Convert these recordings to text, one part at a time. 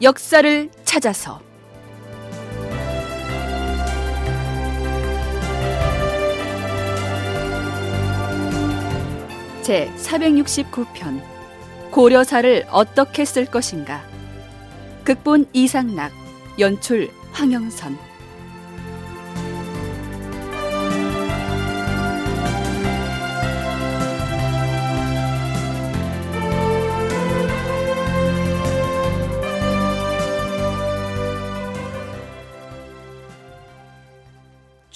역사를 찾아서. 제 469편 고려사를 어떻게 쓸 것인가? 극본 이상락 연출 황영선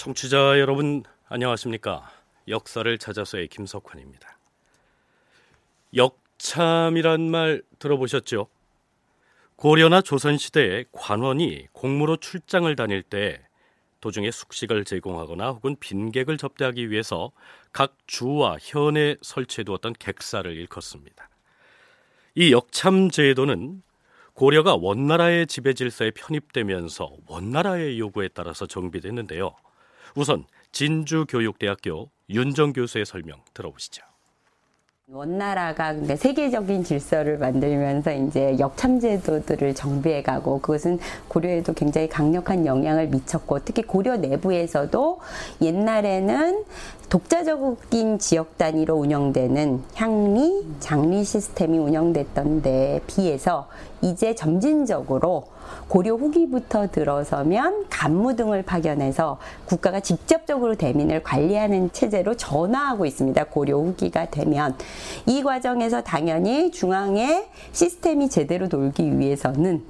청취자 여러분 안녕하십니까? 역사를 찾아서의 김석환입니다. 역참이란 말 들어보셨죠? 고려나 조선 시대에 관원이 공무로 출장을 다닐 때 도중에 숙식을 제공하거나 혹은 빈객을 접대하기 위해서 각 주와 현에 설치해 두었던 객사를 일컫습니다. 이 역참 제도는 고려가 원나라의 지배 질서에 편입되면서 원나라의 요구에 따라서 정비됐는데요. 우선 진주교육대학교 윤정 교수의 설명 들어보시죠. 원나라가 세계적인 질서를 만들면서 이제 역참제도들을 정비해가고 그것은 고려에도 굉장히 강력한 영향을 미쳤고 특히 고려 내부에서도 옛날에는 독자적인 지역 단위로 운영되는 향리, 장리 시스템이 운영됐던 데에 비해서 이제 점진적으로 고려 후기부터 들어서면 간무 등을 파견해서 국가가 직접적으로 대민을 관리하는 체제로 전화하고 있습니다. 고려 후기가 되면 이 과정에서 당연히 중앙의 시스템이 제대로 돌기 위해서는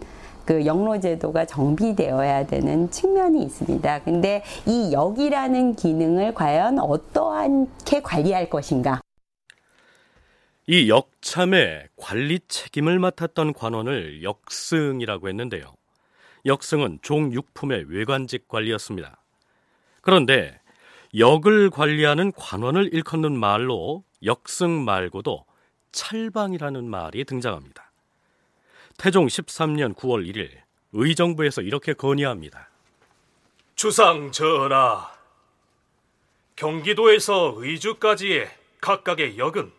그 영로제도가 정비되어야 되는 측면이 있습니다. 근데 이 역이라는 기능을 과연 어떠하게 관리할 것인가? 이 역참의 관리 책임을 맡았던 관원을 역승이라고 했는데요. 역승은 종육품의 외관직 관리였습니다. 그런데 역을 관리하는 관원을 일컫는 말로 역승 말고도 찰방이라는 말이 등장합니다. 태종 13년 9월 1일 의정부에서 이렇게 건의합니다. 주상 전하, 경기도에서 의주까지의 각각의 역은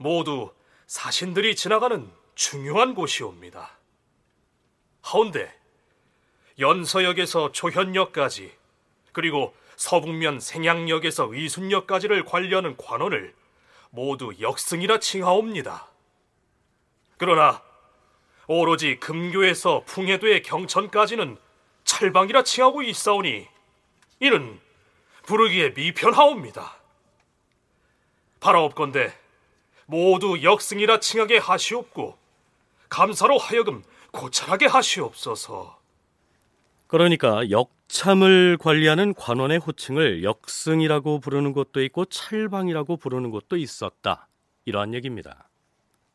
모두 사신들이 지나가는 중요한 곳이옵니다. 하운데 연서역에서 초현역까지 그리고 서북면 생양역에서 의순역까지를 관리하는 관원을 모두 역승이라 칭하옵니다. 그러나 오로지 금교에서 풍해도의 경천까지는 찰방이라 칭하고 있사오니 이는 부르기에 미편하옵니다. 바라옵건대 모두 역승이라 칭하게 하시옵고 감사로 하여금 고찰하게 하시옵소서. 그러니까 역참을 관리하는 관원의 호칭을 역승이라고 부르는 곳도 있고 찰방이라고 부르는 곳도 있었다. 이러한 얘기입니다.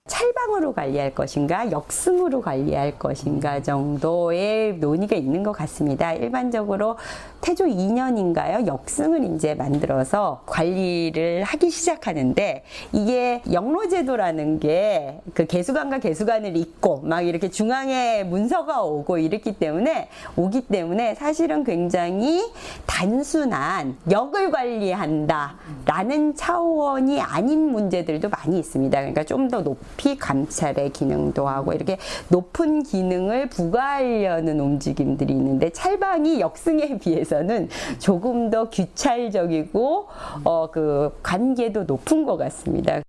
찰방으로 관리할 것인가 역승으로 관리할 것인가 정도의 논의가 있는 것 같습니다. 일반적으로 태조 2년인가요? 역승을 이제 만들어서 관리를 하기 시작하는데 이게 영로제도라는 게 그 개수관과 개수관을 잇고 막 이렇게 중앙에 문서가 오고 이랬기 때문에 오기 때문에 사실은 굉장히 단순한 역을 관리한다라는 차원이 아닌 문제들도 많이 있습니다. 그러니까 좀 더 높이 감찰의 기능도 하고 이렇게 높은 기능을 부과하려는 움직임들이 있는데 찰방이 역승에 비해서는 조금 더 규찰적이고 어, 그 관계도 높은 것 같습니다.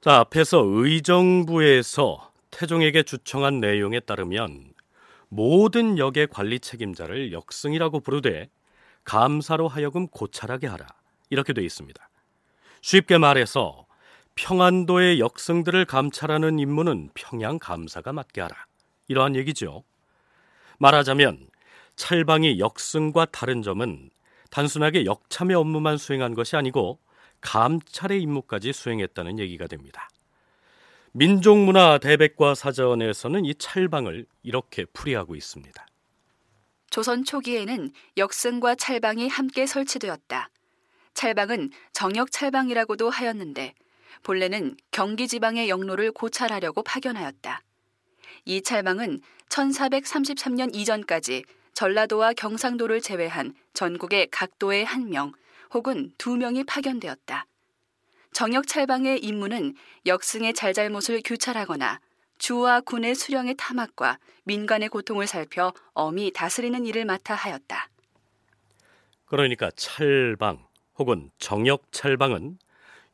자, 앞에서 의정부에서 태종에게 주청한 내용에 따르면 모든 역의 관리 책임자를 역승이라고 부르되 감사로 하여금 고찰하게 하라. 이렇게 돼 있습니다. 쉽게 말해서 평안도의 역승들을 감찰하는 임무는 평양 감사가 맡게 하라. 이러한 얘기죠. 말하자면 찰방이 역승과 다른 점은 단순하게 역참의 업무만 수행한 것이 아니고 감찰의 임무까지 수행했다는 얘기가 됩니다. 민족문화 대백과 사전에서는 이 찰방을 이렇게 풀이하고 있습니다. 조선 초기에는 역승과 찰방이 함께 설치되었다. 찰방은 정역 찰방이라고도 하였는데 본래는 경기 지방의 영로를 고찰하려고 파견하였다. 이 찰방은 1433년 이전까지 전라도와 경상도를 제외한 전국의 각 도에 한명 혹은 두 명이 파견되었다. 정역 찰방의 임무는 역승의 잘잘못을 규찰하거나 주와 군의 수령의 탐악과 민간의 고통을 살펴 엄히 다스리는 일을 맡아 하였다. 그러니까 찰방 혹은 정역 찰방은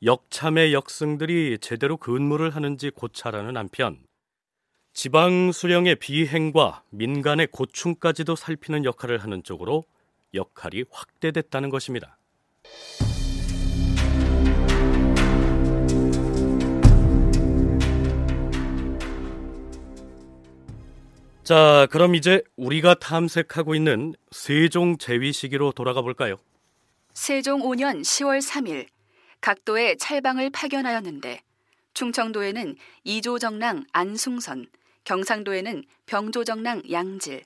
역참의 역승들이 제대로 근무를 하는지 고찰하는 한편 지방 수령의 비행과 민간의 고충까지도 살피는 역할을 하는 쪽으로 역할이 확대됐다는 것입니다. 자, 그럼 이제 우리가 탐색하고 있는 세종 재위 시기로 돌아가 볼까요? 세종 5년 10월 3일 각도에 찰방을 파견하였는데 충청도에는 이조정랑 안숭선, 경상도에는 병조정랑 양질,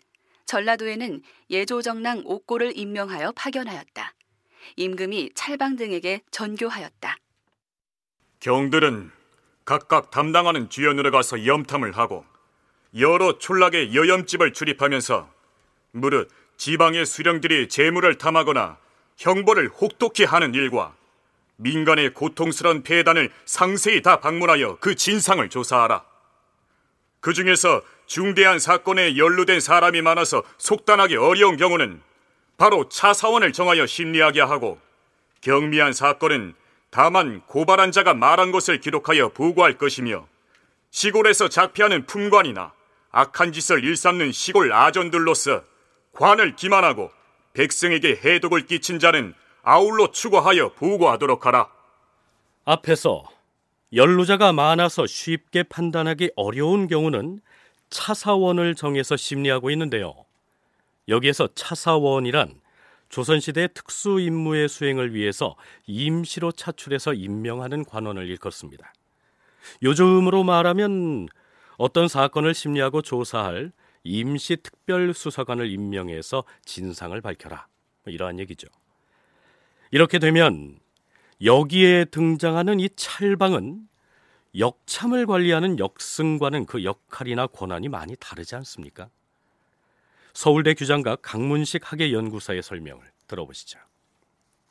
전라도에는 예조정랑 옥고를 임명하여 파견하였다. 임금이 찰방 등에게 전교하였다. 경들은 각각 담당하는 주연으로 가서 염탐을 하고 여러 촌락의 여염집을 출입하면서 무릇 지방의 수령들이 재물을 탐하거나 형벌을 혹독히 하는 일과 민간의 고통스러운 폐단을 상세히 다 방문하여 그 진상을 조사하라. 그 중에서 중대한 사건에 연루된 사람이 많아서 속단하기 어려운 경우는 바로 차사원을 정하여 심리하게 하고 경미한 사건은 다만 고발한 자가 말한 것을 기록하여 보고할 것이며 시골에서 작피하는 품관이나 악한 짓을 일삼는 시골 아전들로서 관을 기만하고 백성에게 해독을 끼친 자는 아울러 추구하여 보고하도록 하라. 앞에서 연루자가 많아서 쉽게 판단하기 어려운 경우는 차사원을 정해서 심리하고 있는데요. 여기에서 차사원이란 조선시대 특수 임무의 수행을 위해서 임시로 차출해서 임명하는 관원을 일컫습니다. 요즘으로 말하면 어떤 사건을 심리하고 조사할 임시 특별 수사관을 임명해서 진상을 밝혀라. 뭐 이러한 얘기죠. 이렇게 되면 여기에 등장하는 이 찰방은 역참을 관리하는 역승과는 그 역할이나 권한이 많이 다르지 않습니까? 서울대 규장과 강문식 학예 연구사의 설명을 들어보시죠.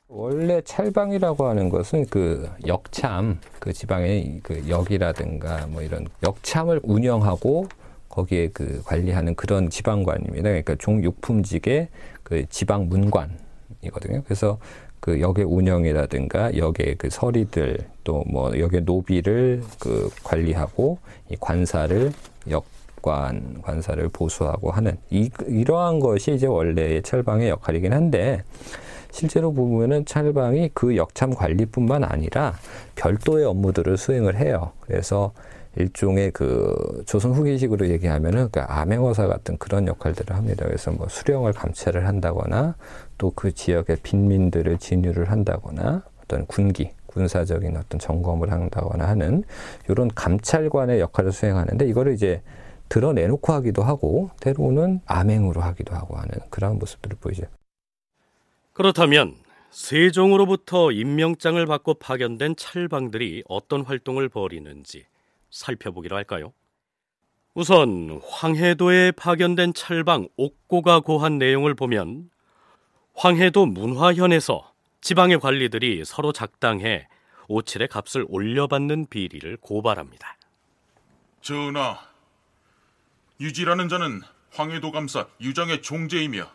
원래 찰방이라고 하는 것은 그 역참, 그 지방의 그 역이라든가 뭐 이런 역참을 운영하고 거기에 그 관리하는 그런 지방관입니다. 그러니까 종육품직의 그 지방 문관이거든요. 그래서 그 역의 운영이라든가 역의 그 서리들 또 뭐 역의 노비를 그 관리하고 이 관사를 역 관 관사를 보수하고 하는 이 이러한 것이 이제 원래의 철방의 역할이긴 한데 실제로 보면은 찰방이 그 역참 관리뿐만 아니라 별도의 업무들을 수행을 해요. 그래서 일종의 그 조선 후기식으로 얘기하면은 그 암행어사 같은 그런 역할들을 합니다. 그래서 뭐 수령을 감찰을 한다거나 또 그 지역의 빈민들을 진유를 한다거나 어떤 군기 군사적인 어떤 점검을 한다거나 하는 이런 감찰관의 역할을 수행하는데 이거를 이제 드러내놓고 하기도 하고 때로는 암행으로 하기도 하고 하는 그런 모습들을 보이죠. 그렇다면 세종으로부터 임명장을 받고 파견된 찰방들이 어떤 활동을 벌이는지 살펴보기로 할까요? 우선 황해도에 파견된 찰방 옥고가 고한 내용을 보면 황해도 문화현에서 지방의 관리들이 서로 작당해 오칠의 값을 올려받는 비리를 고발합니다. 전하, 유지라는 자는 황해도 감사 유정의 종제이며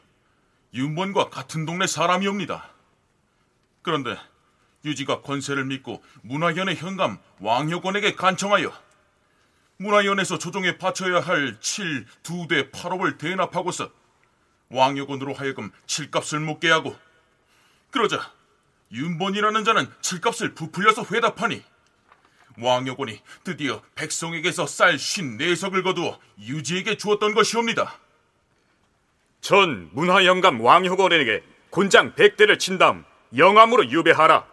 윤번과 같은 동네 사람이옵니다. 그런데 유지가 권세를 믿고 문화현의 현감 왕효권에게 간청하여 문화연에서 조정에 바쳐야 할 7, 2대 8업을 대납하고서 왕여건으로 하여금 칠값을 묻게 하고 그러자 윤본이라는 자는 칠값을 부풀려서 회답하니 왕여건이 드디어 백성에게서 쌀 54석을 거두어 유지에게 주었던 것이옵니다. 전 문화영감 왕효건에게 곤장 100대를 친 다음 영암으로 유배하라.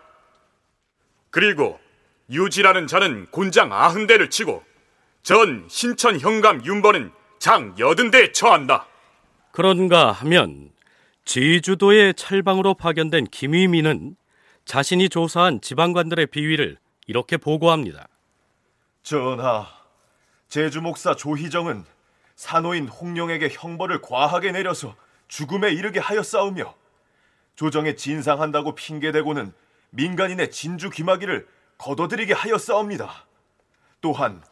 그리고 유지라는 자는 곤장 90대를 치고 전 신천 현감 윤번은 장 여든 대에 처한다. 그런가 하면 제주도의 찰방으로 파견된 김위민은 자신이 조사한 지방관들의 비위를 이렇게 보고합니다. 전하, 제주 목사 조희정은 산호인 홍룡에게 형벌을 과하게 내려서 죽음에 이르게 하였사오며 조정에 진상한다고 핑계대고는 민간인의 진주 귀마기를 거둬들이게 하였사옵니다. 또한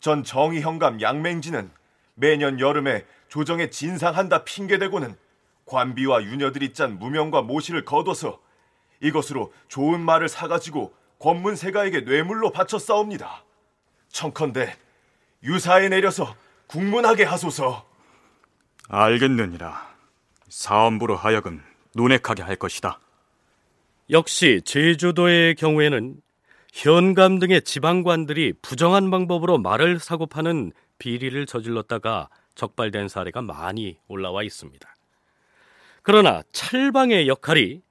전 정의형감 양맹진은 매년 여름에 조정에 진상한다 핑계대고는 관비와 유녀들이 짠 무명과 모시를 거둬서 이것으로 좋은 말을 사가지고 권문세가에게 뇌물로 바쳐 싸웁니다. 청컨대 유사에 내려서 국문하게 하소서. 알겠느니라. 사원부로 하여금 논액하게 할 것이다. 역시 제주도의 경우에는 현감 등의 지방관들이 부정한 방법으로 말을 사고 파는 비리를 저질렀다가 적발된 사례가 많이 올라와 있습니다. 그러나 찰방의 역할이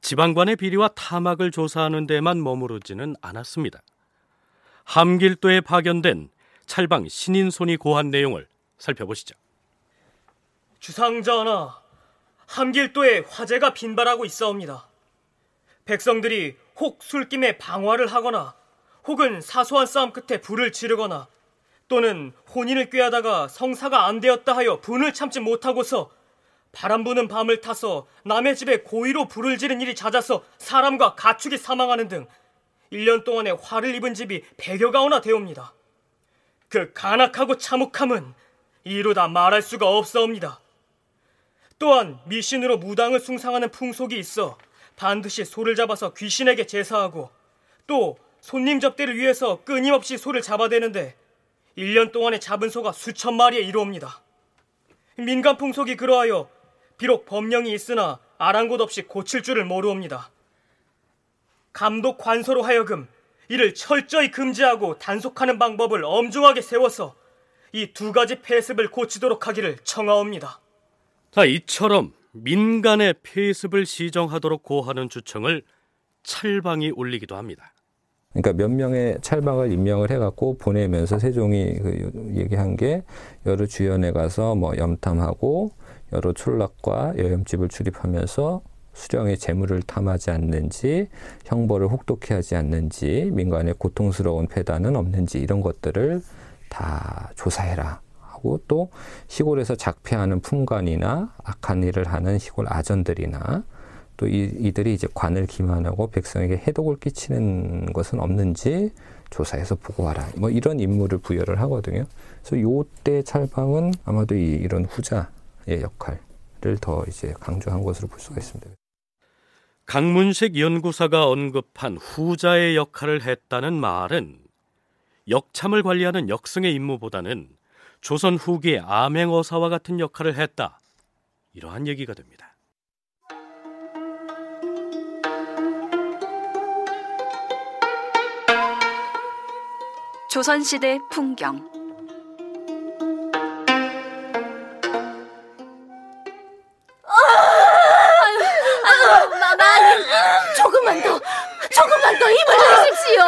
지방관의 비리와 타막을 조사하는 데만 머무르지는 않았습니다. 함길도에 파견된 찰방 신인손이 고한 내용을 살펴보시죠. 주상전하, 함길도에 화재가 빈발하고 있사옵니다. 백성들이 혹 술김에 방화를 하거나 혹은 사소한 싸움 끝에 불을 지르거나 또는 혼인을 꾀하다가 성사가 안 되었다 하여 분을 참지 못하고서 바람 부는 밤을 타서 남의 집에 고의로 불을 지른 일이 잦아서 사람과 가축이 사망하는 등 1년 동안에 화를 입은 집이 100여 가오나 되옵니다. 그 간악하고 참혹함은 이루다 말할 수가 없사옵니다. 또한 미신으로 무당을 숭상하는 풍속이 있어 반드시 소를 잡아서 귀신에게 제사하고 또 손님 접대를 위해서 끊임없이 소를 잡아대는데 1년 동안에 잡은 소가 수천 마리에 이르옵니다. 민간 풍 속이 그러하여 비록 법령이 있으나 아랑곳 없이 고칠 줄을 모르옵니다. 감독 관서로 하여금 이를 철저히 금지하고 단속하는 방법을 엄중하게 세워서 이 두 가지 폐습을 고치도록 하기를 청하옵니다. 자, 이처럼 민간의 폐습을 시정하도록 고하는 주청을 찰방이 올리기도 합니다. 그러니까 몇 명의 찰방을 임명을 해갖고 보내면서 세종이 그 얘기한 게 여러 주연에 가서 뭐 염탐하고 여러 촌락과 여염집을 출입하면서 수령의 재물을 탐하지 않는지 형벌을 혹독히 하지 않는지 민간의 고통스러운 폐단은 없는지 이런 것들을 다 조사해라 하고 또 시골에서 작폐하는 품관이나 악한 일을 하는 시골 아전들이나 또 이, 이들이 이제 관을 기만하고 백성에게 해독을 끼치는 것은 없는지 조사해서 보고하라. 뭐 이런 임무를 부여를 하거든요. 그래서 요때 찰방은 아마도 이, 이런 후자의 역할을 더 이제 강조한 것으로 볼 수가 있습니다. 강문식 연구사가 언급한 후자의 역할을 했다는 말은 역참을 관리하는 역승의 임무보다는 조선 후기의 암행어사와 같은 역할을 했다. 이러한 얘기가 됩니다. 조선시대 풍경 마마님 조금만 더 조금만 더 힘을 내십시오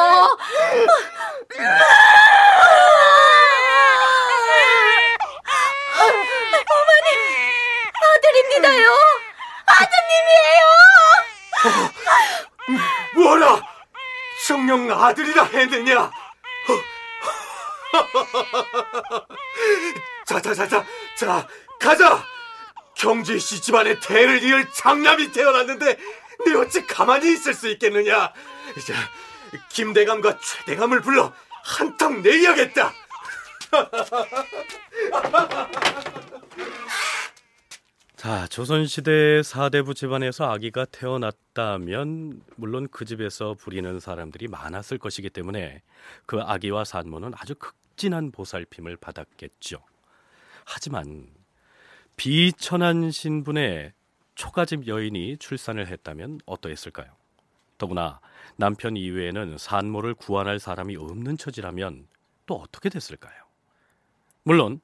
어머님 아들입니다요 아드님이에요 뭐라? 성령 아들이라 했느냐? 자자자자 자 가자. 경주희 씨 집안에 대를 이을 장남이 태어났는데 내 어찌 가만히 있을 수 있겠느냐? 자 김대감과 최대감을 불러 한턱 내야겠다. 자, 조선시대 사대부 집안에서 아기가 태어났다면 물론 그 집에서 부리는 사람들이 많았을 것이기 때문에 그 아기와 산모는 아주 극 진한 보살핌을 받았겠죠. 하지만 비천한 신분의 초가집 여인이 출산을 했다면 어떠했을까요? 더구나 남편 이외에는 산모를 구원할 사람이 없는 처지라면 또 어떻게 됐을까요? 물론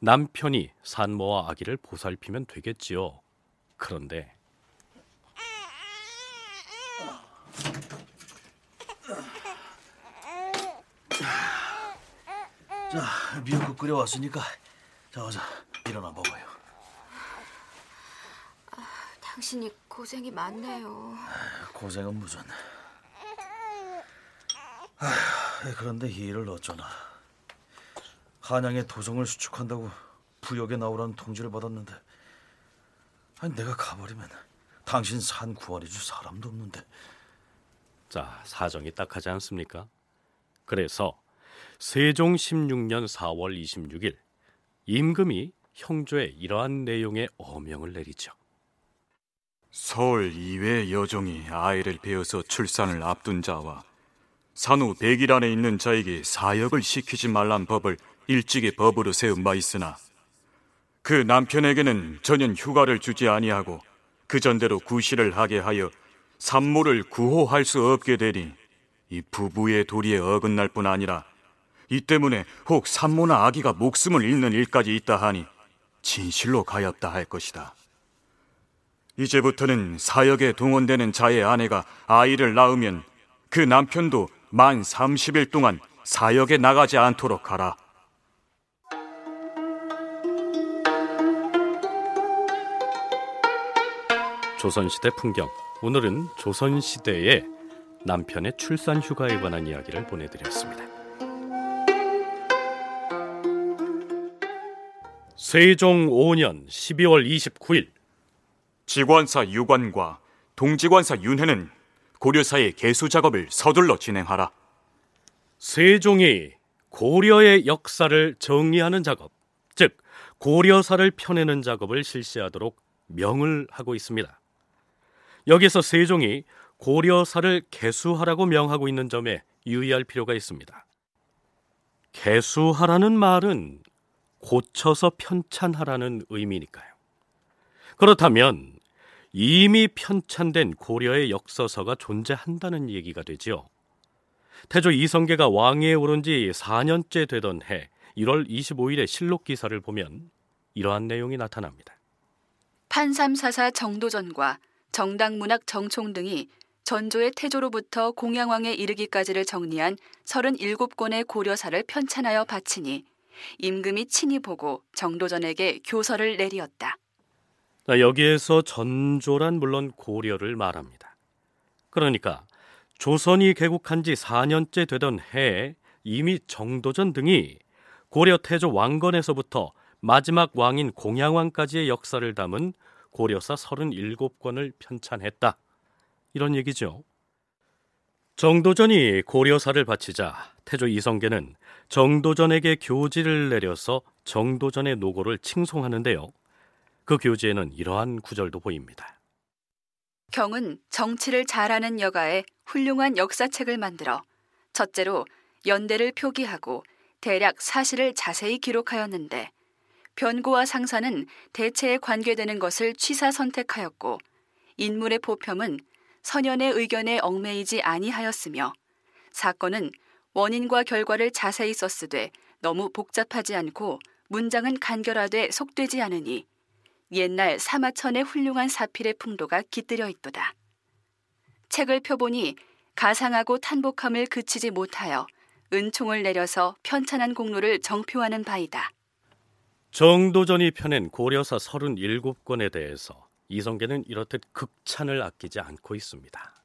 남편이 산모와 아기를 보살피면 되겠지요. 그런데 자, 미역국 끓여왔으니까 자, 어서 일어나 먹어요. 당신이 고생이 많네요 고생은 무슨. 아휴, 그런데 이 일을 어쩌나. 한양에 도성을 수축한다고 부역에 나오라는 통지를 받았는데 아니 내가 가버리면 당신 산 구원해줄 사람도 없는데 자, 사정이 딱하지 않습니까? 그래서 세종 16년 4월 26일 임금이 형조에 이러한 내용의 어명을 내리죠. 서울 이외 여종이 아이를 배어서 출산을 앞둔 자와 산후 100일 안에 있는 자에게 사역을 시키지 말란 법을 일찍이 법으로 세운 바 있으나 그 남편에게는 전혀 휴가를 주지 아니하고 그 전대로 구실을 하게 하여 산모를 구호할 수 없게 되니 이 부부의 도리에 어긋날 뿐 아니라 이 때문에 혹 산모나 아기가 목숨을 잃는 일까지 있다 하니 진실로 가엾다 할 것이다. 이제부터는 사역에 동원되는 자의 아내가 아이를 낳으면 그 남편도 만 30일 동안 사역에 나가지 않도록 하라. 조선시대 풍경. 오늘은 조선시대의 남편의 출산 휴가에 관한 이야기를 보내드렸습니다. 세종 5년 12월 29일 직원사 유관과 동직원사 윤회는 고려사의 개수 작업을 서둘러 진행하라. 세종이 고려의 역사를 정리하는 작업, 즉 고려사를 펴내는 작업을 실시하도록 명을 하고 있습니다. 여기서 세종이 고려사를 개수하라고 명하고 있는 점에 유의할 필요가 있습니다. 개수하라는 말은 고쳐서 편찬하라는 의미니까요. 그렇다면 이미 편찬된 고려의 역서서가 존재한다는 얘기가 되지요. 태조 이성계가 왕위에 오른 지 4년째 되던 해 1월 25일의 실록 기사를 보면 이러한 내용이 나타납니다. 판삼사사 정도전과 정당문학 정총 등이 전조의 태조로부터 공양왕에 이르기까지를 정리한 37권의 고려사를 편찬하여 바치니 임금이 친히 보고 정도전에게 교서를 내리었다. 여기에서 전조란 물론 고려를 말합니다. 그러니까 조선이 개국한 지 4년째 되던 해에 이미 정도전 등이 고려 태조 왕건에서부터 마지막 왕인 공양왕까지의 역사를 담은 고려사 37권을 편찬했다. 이런 얘기죠. 정도전이 고려사를 바치자 태조 이성계는 정도전에게 교지를 내려서 정도전의 노고를 칭송하는데요. 그 교지에는 이러한 구절도 보입니다. 경은 정치를 잘하는 여가에 훌륭한 역사책을 만들어 첫째로 연대를 표기하고 대략 사실을 자세히 기록하였는데 변고와 상사는 대체에 관계되는 것을 취사 선택하였고 인물의 포평은 선연의 의견에 얽매이지 아니하였으며 사건은 원인과 결과를 자세히 썼으되 너무 복잡하지 않고 문장은 간결하되 속되지 않으니 옛날 사마천의 훌륭한 사필의 풍도가 깃들여 있도다. 책을 펴보니 가상하고 탄복함을 그치지 못하여 은총을 내려서 편찬한 공로를 정표하는 바이다. 정도전이 펴낸 고려사 37권에 대해서 이성계는 이렇듯 극찬을 아끼지 않고 있습니다.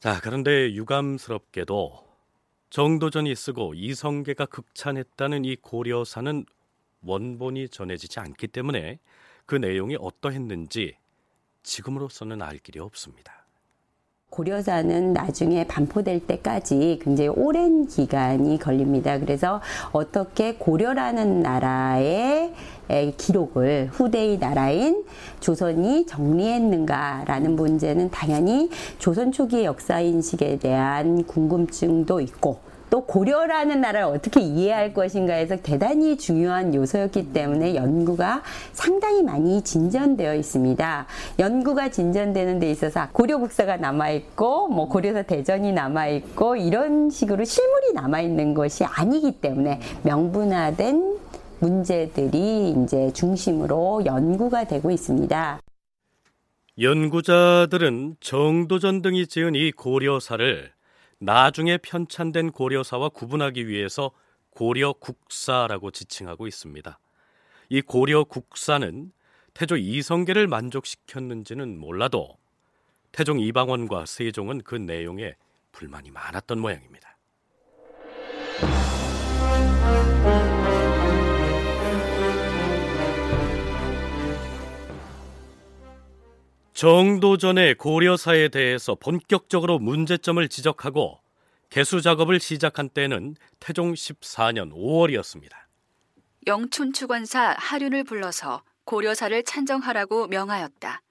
자, 그런데 유감스럽게도 정도전이 쓰고 이성계가 극찬했다는 이 고려사는 원본이 전해지지 않기 때문에 그 내용이 어떠했는지 지금으로서는 알 길이 없습니다. 고려사는 나중에 반포될 때까지 굉장히 오랜 기간이 걸립니다. 그래서 어떻게 고려라는 나라의 기록을 후대의 나라인 조선이 정리했는가라는 문제는 당연히 조선 초기의 역사 인식에 대한 궁금증도 있고 또 고려라는 나라를 어떻게 이해할 것인가에서 대단히 중요한 요소였기 때문에 연구가 상당히 많이 진전되어 있습니다. 연구가 진전되는 데 있어서 고려 국사가 남아 있고 뭐 고려사 대전이 남아 있고 이런 식으로 실물이 남아 있는 것이 아니기 때문에 명분화된 문제들이 이제 중심으로 연구가 되고 있습니다. 연구자들은 정도전 등이 지은 이 고려사를 나중에 편찬된 고려사와 구분하기 위해서 고려 국사라고 지칭하고 있습니다. 이 고려 국사는 태조 이성계를 만족시켰는지는 몰라도 태종 이방원과 세종은 그 내용에 불만이 많았던 모양입니다. 정도전의 고려사에 대해서 본격적으로 문제점을 지적하고 개수 작업을 시작한 때는 태종 14년 5월이었습니다. 영춘 추관사 하륜을 불러서 고려사를 찬정하라고 명하였다.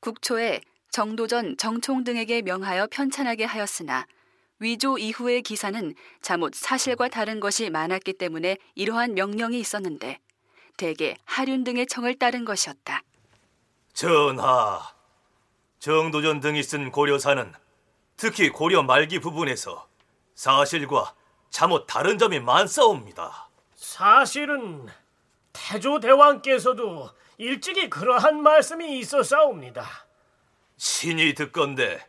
국초에 정도전 정총 등에게 명하여 편찬하게 하였으나 위조 이후의 기사는 잠옷 사실과 다른 것이 많았기 때문에 이러한 명령이 있었는데 대개 하륜 등의 청을 따른 것이었다. 전하, 정도전 등이 쓴 고려사는 특히 고려 말기 부분에서 사실과 잠옷 다른 점이 많사옵니다. 사실은 태조 대왕께서도 일찍이 그러한 말씀이 있었사옵니다. 신이 듣건대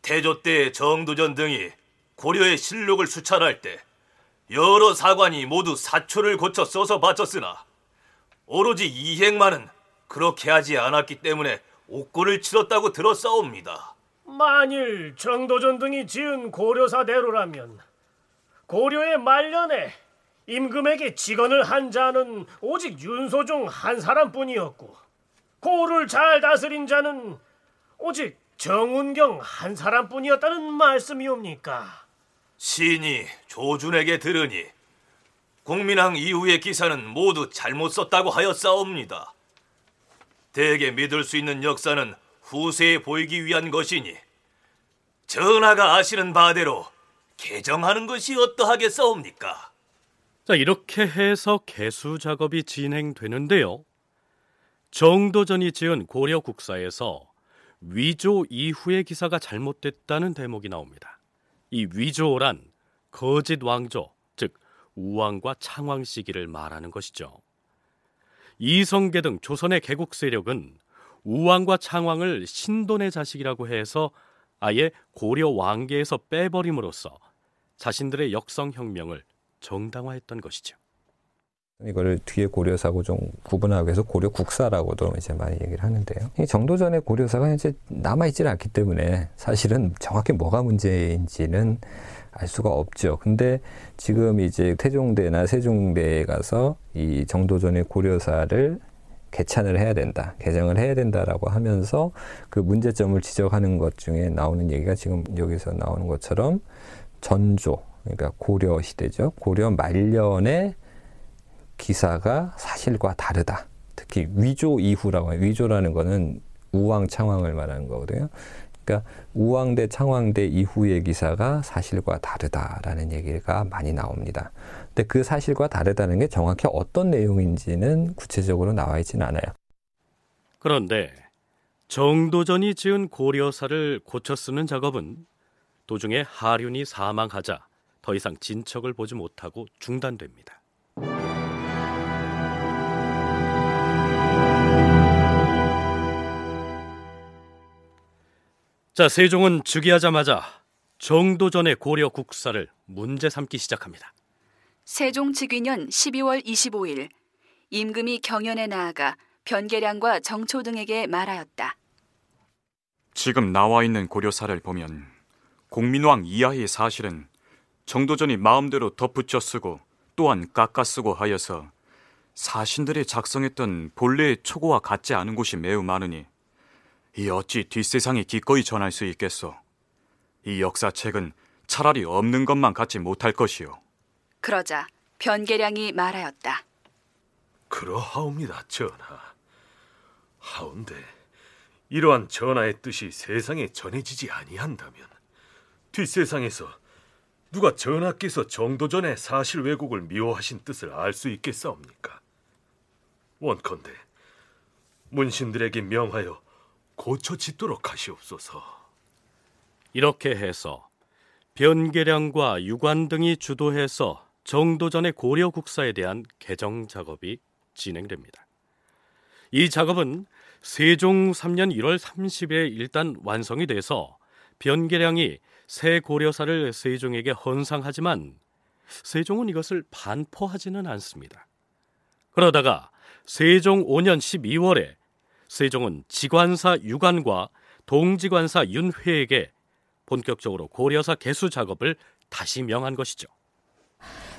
태조 때 정도전 등이 고려의 실록을 수찰할 때 여러 사관이 모두 사초를 고쳐 써서 바쳤으나 오로지 이행만은 그렇게 하지 않았기 때문에 옥고를 치렀다고 들었사옵니다. 만일 정도전 등이 지은 고려사 대로라면 고려의 말년에 임금에게 직언을 한 자는 오직 윤소중 한 사람뿐이었고 고를 잘 다스린 자는 오직 정운경 한 사람뿐이었다는 말씀이옵니까? 신이 조준에게 들으니 국민왕 이후의 기사는 모두 잘못 썼다고 하였사옵니다. 대개 믿을 수 있는 역사는 후세에 보이기 위한 것이니 전하가 아시는 바대로 개정하는 것이 어떠하겠사옵니까? 자, 이렇게 해서 개수 작업이 진행되는데요. 정도전이 지은 고려 국사에서 위조 이후의 기사가 잘못됐다는 대목이 나옵니다. 이 위조란 거짓 왕조, 즉 우왕과 창왕 시기를 말하는 것이죠. 이성계 등 조선의 개국 세력은 우왕과 창왕을 신돈의 자식이라고 해서 아예 고려 왕계에서 빼버림으로써 자신들의 역성 혁명을 정당화했던 것이죠. 이거를 뒤에 고려사고 좀 구분하기 위해서 고려 국사라고도 이제 많이 얘기를 하는데요. 이 정도전의 고려사가 이제 남아있질 않기 때문에 사실은 정확히 뭐가 문제인지는 알 수가 없죠. 근데 지금 이제 태종대나 세종대에 가서 이 정도전의 고려사를 개찬을 해야 된다, 개정을 해야 된다라고 하면서 그 문제점을 지적하는 것 중에 나오는 얘기가 지금 여기서 나오는 것처럼 전조, 그러니까 고려 시대죠. 고려 말년에 기사가 사실과 다르다. 특히 위조 이후라고 해요. 위조라는 거는 우왕 창왕을 말하는 거거든요. 그러니까 우왕대 창왕대 이후의 기사가 사실과 다르다라는 얘기가 많이 나옵니다. 근데 그 사실과 다르다는 게 정확히 어떤 내용인지는 구체적으로 나와 있지는 않아요. 그런데 정도전이 지은 고려사를 고쳐 쓰는 작업은 도중에 하륜이 사망하자 더 이상 진척을 보지 못하고 중단됩니다. 자, 세종은 즉위하자마자 정도전의 고려 국사를 문제 삼기 시작합니다. 세종 즉위년 12월 25일 임금이 경연에 나아가 변계량과 정초 등에게 말하였다. 지금 나와 있는 고려사를 보면 공민왕 이하의 사실은 정도전이 마음대로 덧붙여 쓰고 또한 깎아 쓰고 하여서 사신들이 작성했던 본래의 초고와 같지 않은 곳이 매우 많으니 이 어찌 뒷세상에 기꺼이 전할 수 있겠소. 이 역사책은 차라리 없는 것만 갖지 못할 것이요. 그러자 변계량이 말하였다. 그러하옵니다, 전하. 하운데 이러한 전하의 뜻이 세상에 전해지지 아니한다면 뒷세상에서 누가 전하께서 정도전의 사실 왜곡을 미워하신 뜻을 알 수 있겠사옵니까? 원컨대 문신들에게 명하여 고쳐 짓도록 하시옵소서. 이렇게 해서 변계량과 유관 등이 주도해서 정도전의 고려 국사에 대한 개정 작업이 진행됩니다. 이 작업은 세종 3년 1월 30일에 일단 완성이 돼서 변계량이 새 고려사를 세종에게 헌상하지만 세종은 이것을 반포하지는 않습니다. 그러다가 세종 5년 12월에 세종은 지관사 유관과 동지관사 윤회에게 본격적으로 고려사 개수 작업을 다시 명한 것이죠.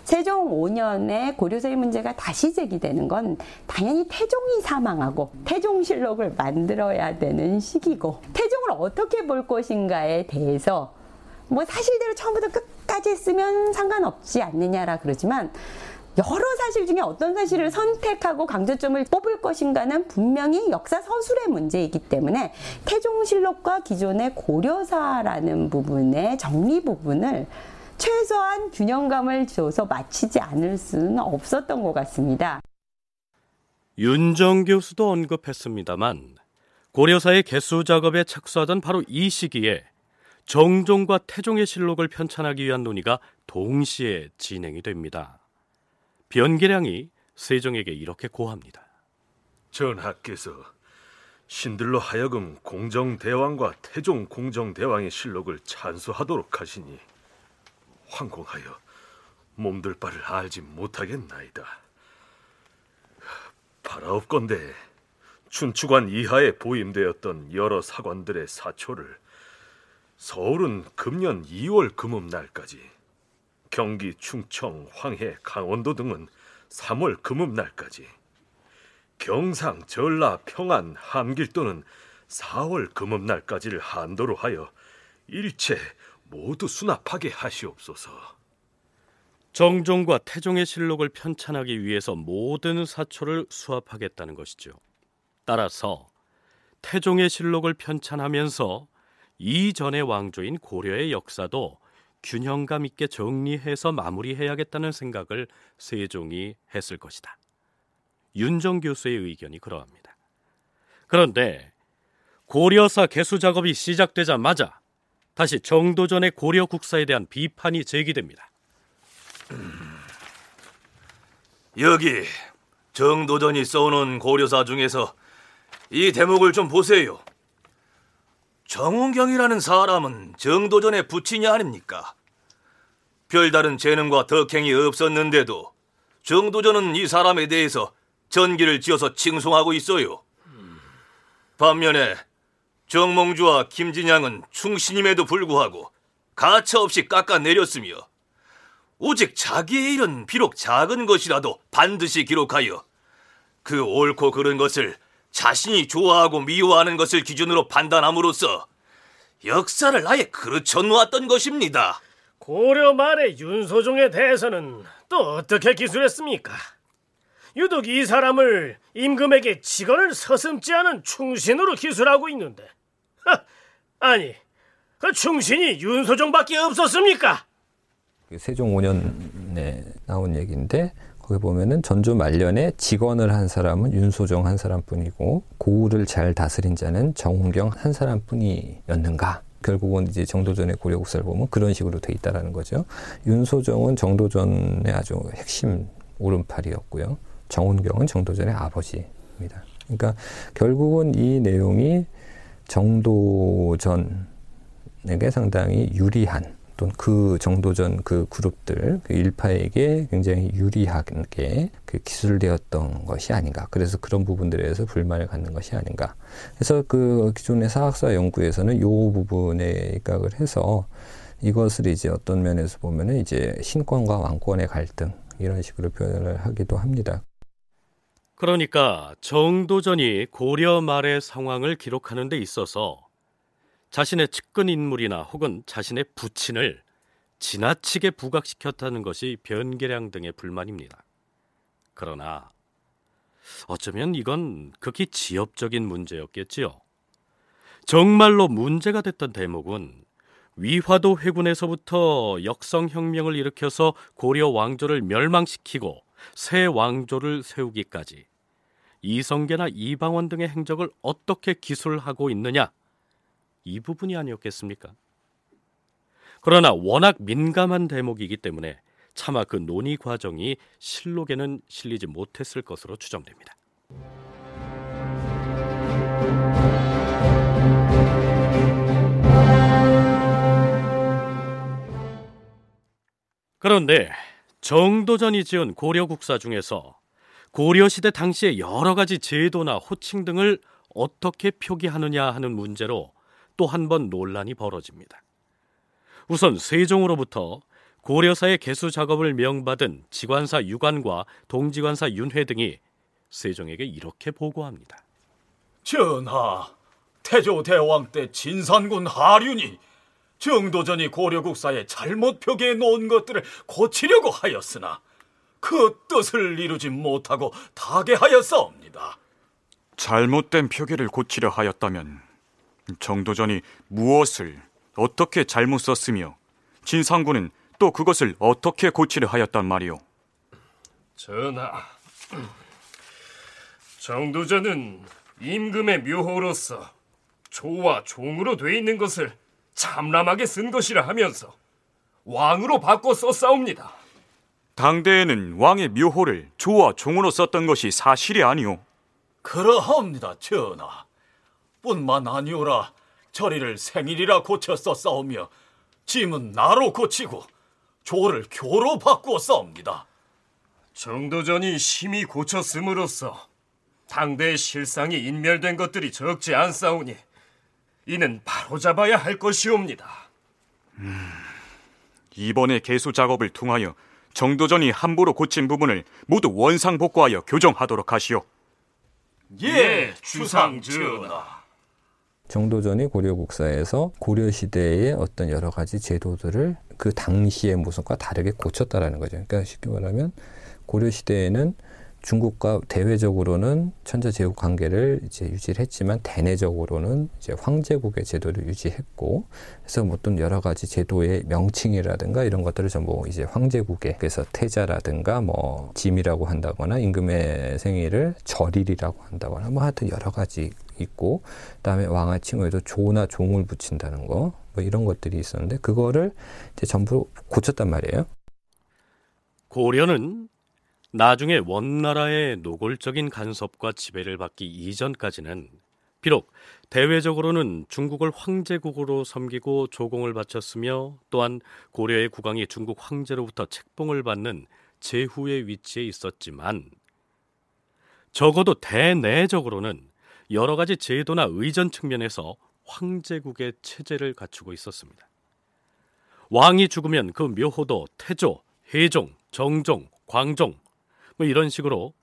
세종 5년에 고려사의 문제가 다시 제기되는 건 당연히 태종이 사망하고 태종실록을 만들어야 되는 시기고 태종을 어떻게 볼 것인가에 대해서 뭐 사실대로 처음부터 끝까지 했으면 상관없지 않느냐라 그러지만 여러 사실 중에 어떤 사실을 선택하고 강조점을 뽑을 것인가는 분명히 역사 서술의 문제이기 때문에 태종실록과 기존의 고려사라는 부분의 정리 부분을 최소한 균형감을 줘서 맞히지 않을 수는 없었던 것 같습니다. 윤정 교수도 언급했습니다만 고려사의 개수 작업에 착수하던 바로 이 시기에 정종과 태종의 실록을 편찬하기 위한 논의가 동시에 진행이 됩니다. 변계량이 세종에게 이렇게 고합니다. 전하께서 신들로 하여금 공정대왕과 태종 공정대왕의 실록을 찬수하도록 하시니 황공하여 몸둘 바를 알지 못하겠나이다. 바라옵건대 춘추관 이하에 보임되었던 여러 사관들의 사초를 서울은 금년 2월 금음날까지 경기, 충청, 황해, 강원도 등은 3월 금음날까지 경상, 전라, 평안, 함길도는 4월 금음날까지를 한도로 하여 일체 모두 수납하게 하시옵소서. 정종과 태종의 실록을 편찬하기 위해서 모든 사초를 수합하겠다는 것이죠. 따라서 태종의 실록을 편찬하면서 이전의 왕조인 고려의 역사도 균형감 있게 정리해서 마무리해야겠다는 생각을 세종이 했을 것이다. 윤정 교수의 의견이 그러합니다. 그런데 고려사 개수 작업이 시작되자마자 다시 정도전의 고려 국사에 대한 비판이 제기됩니다. 여기 정도전이 써오는 고려사 중에서 이 대목을 좀 보세요. 정운경이라는 사람은 정도전의 부친이 아닙니까? 별다른 재능과 덕행이 없었는데도 정도전은 이 사람에 대해서 전기를 지어서 칭송하고 있어요. 반면에 정몽주와 김진양은 충신임에도 불구하고 가차없이 깎아내렸으며 오직 자기의 일은 비록 작은 것이라도 반드시 기록하여 그 옳고 그른 것을 자신이 좋아하고 미워하는 것을 기준으로 판단함으로써 역사를 아예 그르쳐 놓았던 것입니다. 고려 말의 윤소종에 대해서는 또 어떻게 기술했습니까? 유독 이 사람을 임금에게 직언을 서슴지 않은 충신으로 기술하고 있는데 하, 아니 그 충신이 윤소종밖에 없었습니까? 그 세종 5년에 나온 얘기인데 거기 보면은 전조 말년에 직언을 한 사람은 윤소정 한 사람뿐이고 고우를 잘 다스린 자는 정훈경 한 사람뿐이었는가? 결국은 이제 정도전의 고려국사를 보면 그런 식으로 돼 있다라는 거죠. 윤소정은 정도전의 아주 핵심 오른팔이었고요. 정훈경은 정도전의 아버지입니다. 그러니까 결국은 이 내용이 정도전에게 상당히 유리한 또는 그 정도 전 그 그룹들 그 일파에게 굉장히 유리하게 그 기술되었던 것이 아닌가. 그래서 그런 부분들에서 불만을 갖는 것이 아닌가. 그래서 그 기존의 사학사 연구에서는 요 부분에 입각을 해서 이것을 이제 어떤 면에서 보면은 이제 신권과 왕권의 갈등 이런 식으로 표현을 하기도 합니다. 그러니까 정도전이 고려 말의 상황을 기록하는 데 있어서 자신의 측근 인물이나 혹은 자신의 부친을 지나치게 부각시켰다는 것이 변계량 등의 불만입니다. 그러나 어쩌면 이건 극히 지엽적인 문제였겠지요. 정말로 문제가 됐던 대목은 위화도 회군에서부터 역성혁명을 일으켜서 고려 왕조를 멸망시키고 새 왕조를 세우기까지 이성계나 이방원 등의 행적을 어떻게 기술하고 있느냐 이 부분이 아니었겠습니까? 그러나 워낙 민감한 대목이기 때문에 차마 그 논의 과정이 실록에는 실리지 못했을 것으로 추정됩니다. 그런데 정도전이 지은 고려 국사 중에서 고려 시대 당시의 여러 가지 제도나 호칭 등을 어떻게 표기하느냐 하는 문제로 또 한 번 논란이 벌어집니다. 우선 세종으로부터 고려사의 개수 작업을 명받은 지관사 유관과 동지관사 윤회 등이 세종에게 이렇게 보고합니다. 전하, 태조 대왕 때 진산군 하륜이 정도전이 고려국사에 잘못 표기해 놓은 것들을 고치려고 하였으나 그 뜻을 이루지 못하고 타개하였사옵니다. 잘못된 표기를 고치려 하였다면 정도전이 무엇을 어떻게 잘못 썼으며 진상군은 또 그것을 어떻게 고치려 하였단 말이오? 전하, 정도전은 임금의 묘호로서 조와 종으로 돼 있는 것을 참람하게 쓴 것이라 하면서 왕으로 바꿔 썼사옵니다. 당대에는 왕의 묘호를 조와 종으로 썼던 것이 사실이 아니오. 그러합니다, 전하. 뿐만 아니오라 저리를 생일이라 고쳐 썼사오며 짐은 나로 고치고 조를 교로 바꾸어 싸웁니다. 정도전이 심히 고쳤음으로써 당대의 실상이 인멸된 것들이 적지 않사오니 이는 바로잡아야 할 것이옵니다. 음, 이번에 개수 작업을 통하여 정도전이 함부로 고친 부분을 모두 원상복구하여 교정하도록 하시오. 예, 주상 전하. 정도전이 고려국사에서 고려시대의 어떤 여러 가지 제도들을 그 당시의 모습과 다르게 고쳤다라는 거죠. 그러니까 쉽게 말하면 고려시대에는 중국과 대외적으로는 천자 제국 관계를 이제 유지를 했지만 대내적으로는 이제 황제국의 제도를 유지했고 그래서 뭐 어떤 여러 가지 제도의 명칭이라든가 이런 것들을 전부 이제 황제국의 그래서 태자라든가 뭐 짐이라고 한다거나 임금의 생일을 절일이라고 한다거나 뭐 하여튼 여러 가지 있고 그다음에 왕의 칭호에도 조나 종을 붙인다는 거 뭐 이런 것들이 있었는데 그거를 이제 전부 고쳤단 말이에요. 고려는 나중에 원나라의 노골적인 간섭과 지배를 받기 이전까지는 비록 대외적으로는 중국을 황제국으로 섬기고 조공을 바쳤으며 또한 고려의 국왕이 중국 황제로부터 책봉을 받는 제후의 위치에 있었지만 적어도 대내적으로는 여러 가지 제도나 의전 측면에서 황제국의 체제를 갖추고 있었습니다. 왕이 죽으면 그 묘호도 태조, 해종, 정종, 광종 뭐 이런 식으로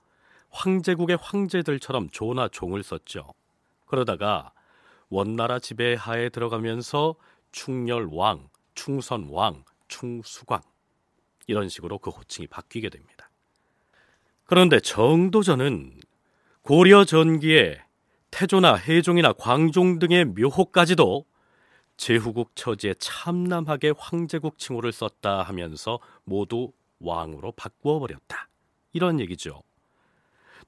황제국의 황제들처럼 조나 종을 썼죠. 그러다가 원나라 지배하에 들어가면서 충렬왕, 충선왕, 충수광 이런 식으로 그 호칭이 바뀌게 됩니다. 그런데 정도전은 고려 전기에 태조나 해종이나 광종 등의 묘호까지도 제후국 처지에 참남하게 황제국 칭호를 썼다 하면서 모두 왕으로 바꾸어 버렸다. 이런 얘기죠.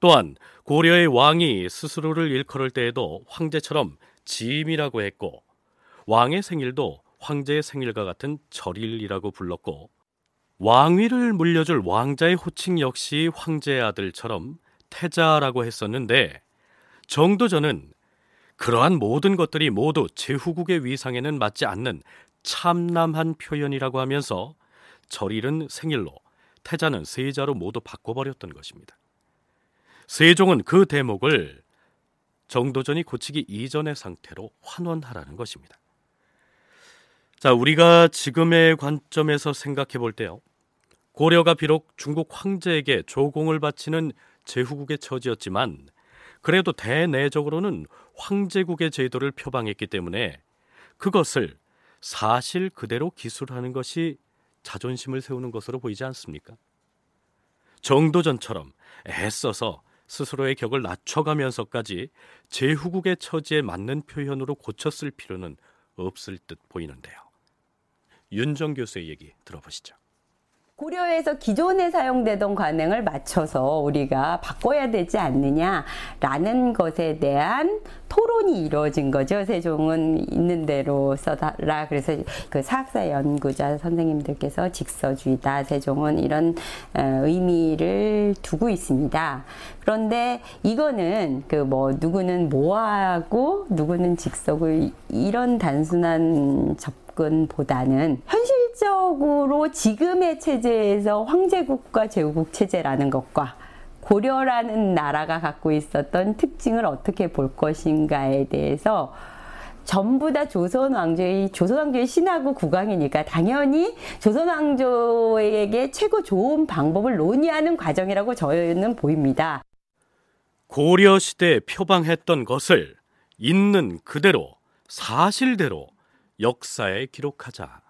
또한 고려의 왕이 스스로를 일컬을 때에도 황제처럼 짐이라고 했고 왕의 생일도 황제의 생일과 같은 절일이라고 불렀고 왕위를 물려줄 왕자의 호칭 역시 황제의 아들처럼 태자라고 했었는데 정도전은 그러한 모든 것들이 모두 제후국의 위상에는 맞지 않는 참남한 표현이라고 하면서 절일은 생일로 태자는 세자로 모두 바꿔버렸던 것입니다. 세종은 그 대목을 정도전이 고치기 이전의 상태로 환원하라는 것입니다. 자, 우리가 지금의 관점에서 생각해 볼 때요. 고려가 비록 중국 황제에게 조공을 바치는 제후국의 처지였지만 그래도 대내적으로는 황제국의 제도를 표방했기 때문에 그것을 사실 그대로 기술하는 것이 자존심을 세우는 것으로 보이지 않습니까? 정도전처럼 애써서 스스로의 격을 낮춰가면서까지 제후국의 처지에 맞는 표현으로 고쳤을 필요는 없을 듯 보이는데요. 윤정 교수의 얘기 들어보시죠. 고려에서 기존에 사용되던 관행을 맞춰서 우리가 바꿔야 되지 않느냐라는 것에 대한 토론이 이루어진 거죠. 세종은 있는 대로 써라. 그래서 그 사학사 연구자 선생님들께서 직서주의다. 세종은 이런 어, 의미를 두고 있습니다. 그런데 이거는 그 뭐 누구는 모하고 누구는 직서고 이런 단순한 접 근보다는 현실적으로 지금의 체제에서 황제국과 제후국 체제라는 것과 고려라는 나라가 갖고 있었던 특징을 어떻게 볼 것인가에 대해서 전부 다 조선 왕조의 조선 왕조의 신하고 국왕이니까 당연히 조선 왕조에게 최고 좋은 방법을 논의하는 과정이라고 저는 보입니다. 고려 시대에 표방했던 것을 있는 그대로 사실대로 역사에 기록하자.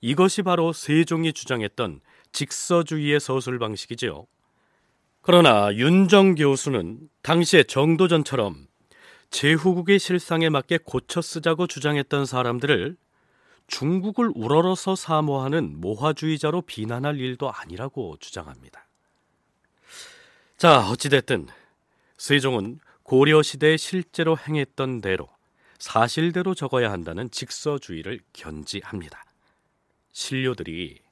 이것이 바로 세종이 주장했던 직서주의의 서술 방식이지요. 그러나 윤정 교수는 당시의 정도전처럼 제후국의 실상에 맞게 고쳐 쓰자고 주장했던 사람들을 중국을 우러러서 사모하는 모화주의자로 비난할 일도 아니라고 주장합니다. 자, 어찌됐든 세종은 고려 시대에 실제로 행했던 대로 사실대로 적어야 한다는 직서주의를 견지합니다. 신료들이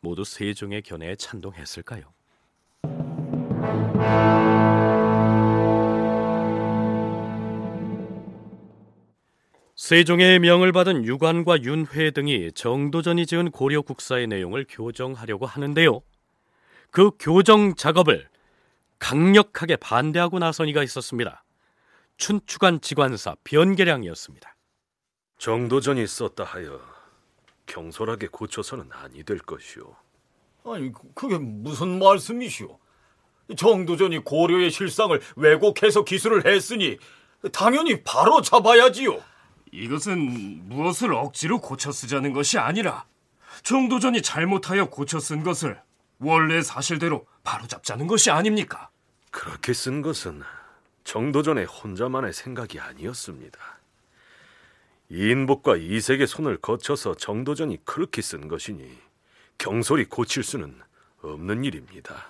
모두 세종의 견해에 찬동했을까요? 세종의 명을 받은 유관과 윤회 등이 정도전이 지은 고려 국사의 내용을 교정하려고 하는데요. 그 교정 작업을 강력하게 반대하고 나선 이가 있었습니다. 춘추관 지관사 변계량이었습니다. 정도전이 썼다 하여 경솔하게 고쳐서는 아니 될 것이오. 아니 그게 무슨 말씀이시오? 정도전이 고려의 실상을 왜곡해서 기술을 했으니 당연히 바로 잡아야지요. 이것은 무엇을 억지로 고쳐 쓰자는 것이 아니라 정도전이 잘못하여 고쳐 쓴 것을 원래 사실대로 바로 잡자는 것이 아닙니까? 그렇게 쓴 것은 정도전의 혼자만의 생각이 아니었습니다. 이인복과 이색의 손을 거쳐서 정도전이 그렇게 쓴 것이니 경솔이 고칠 수는 없는 일입니다.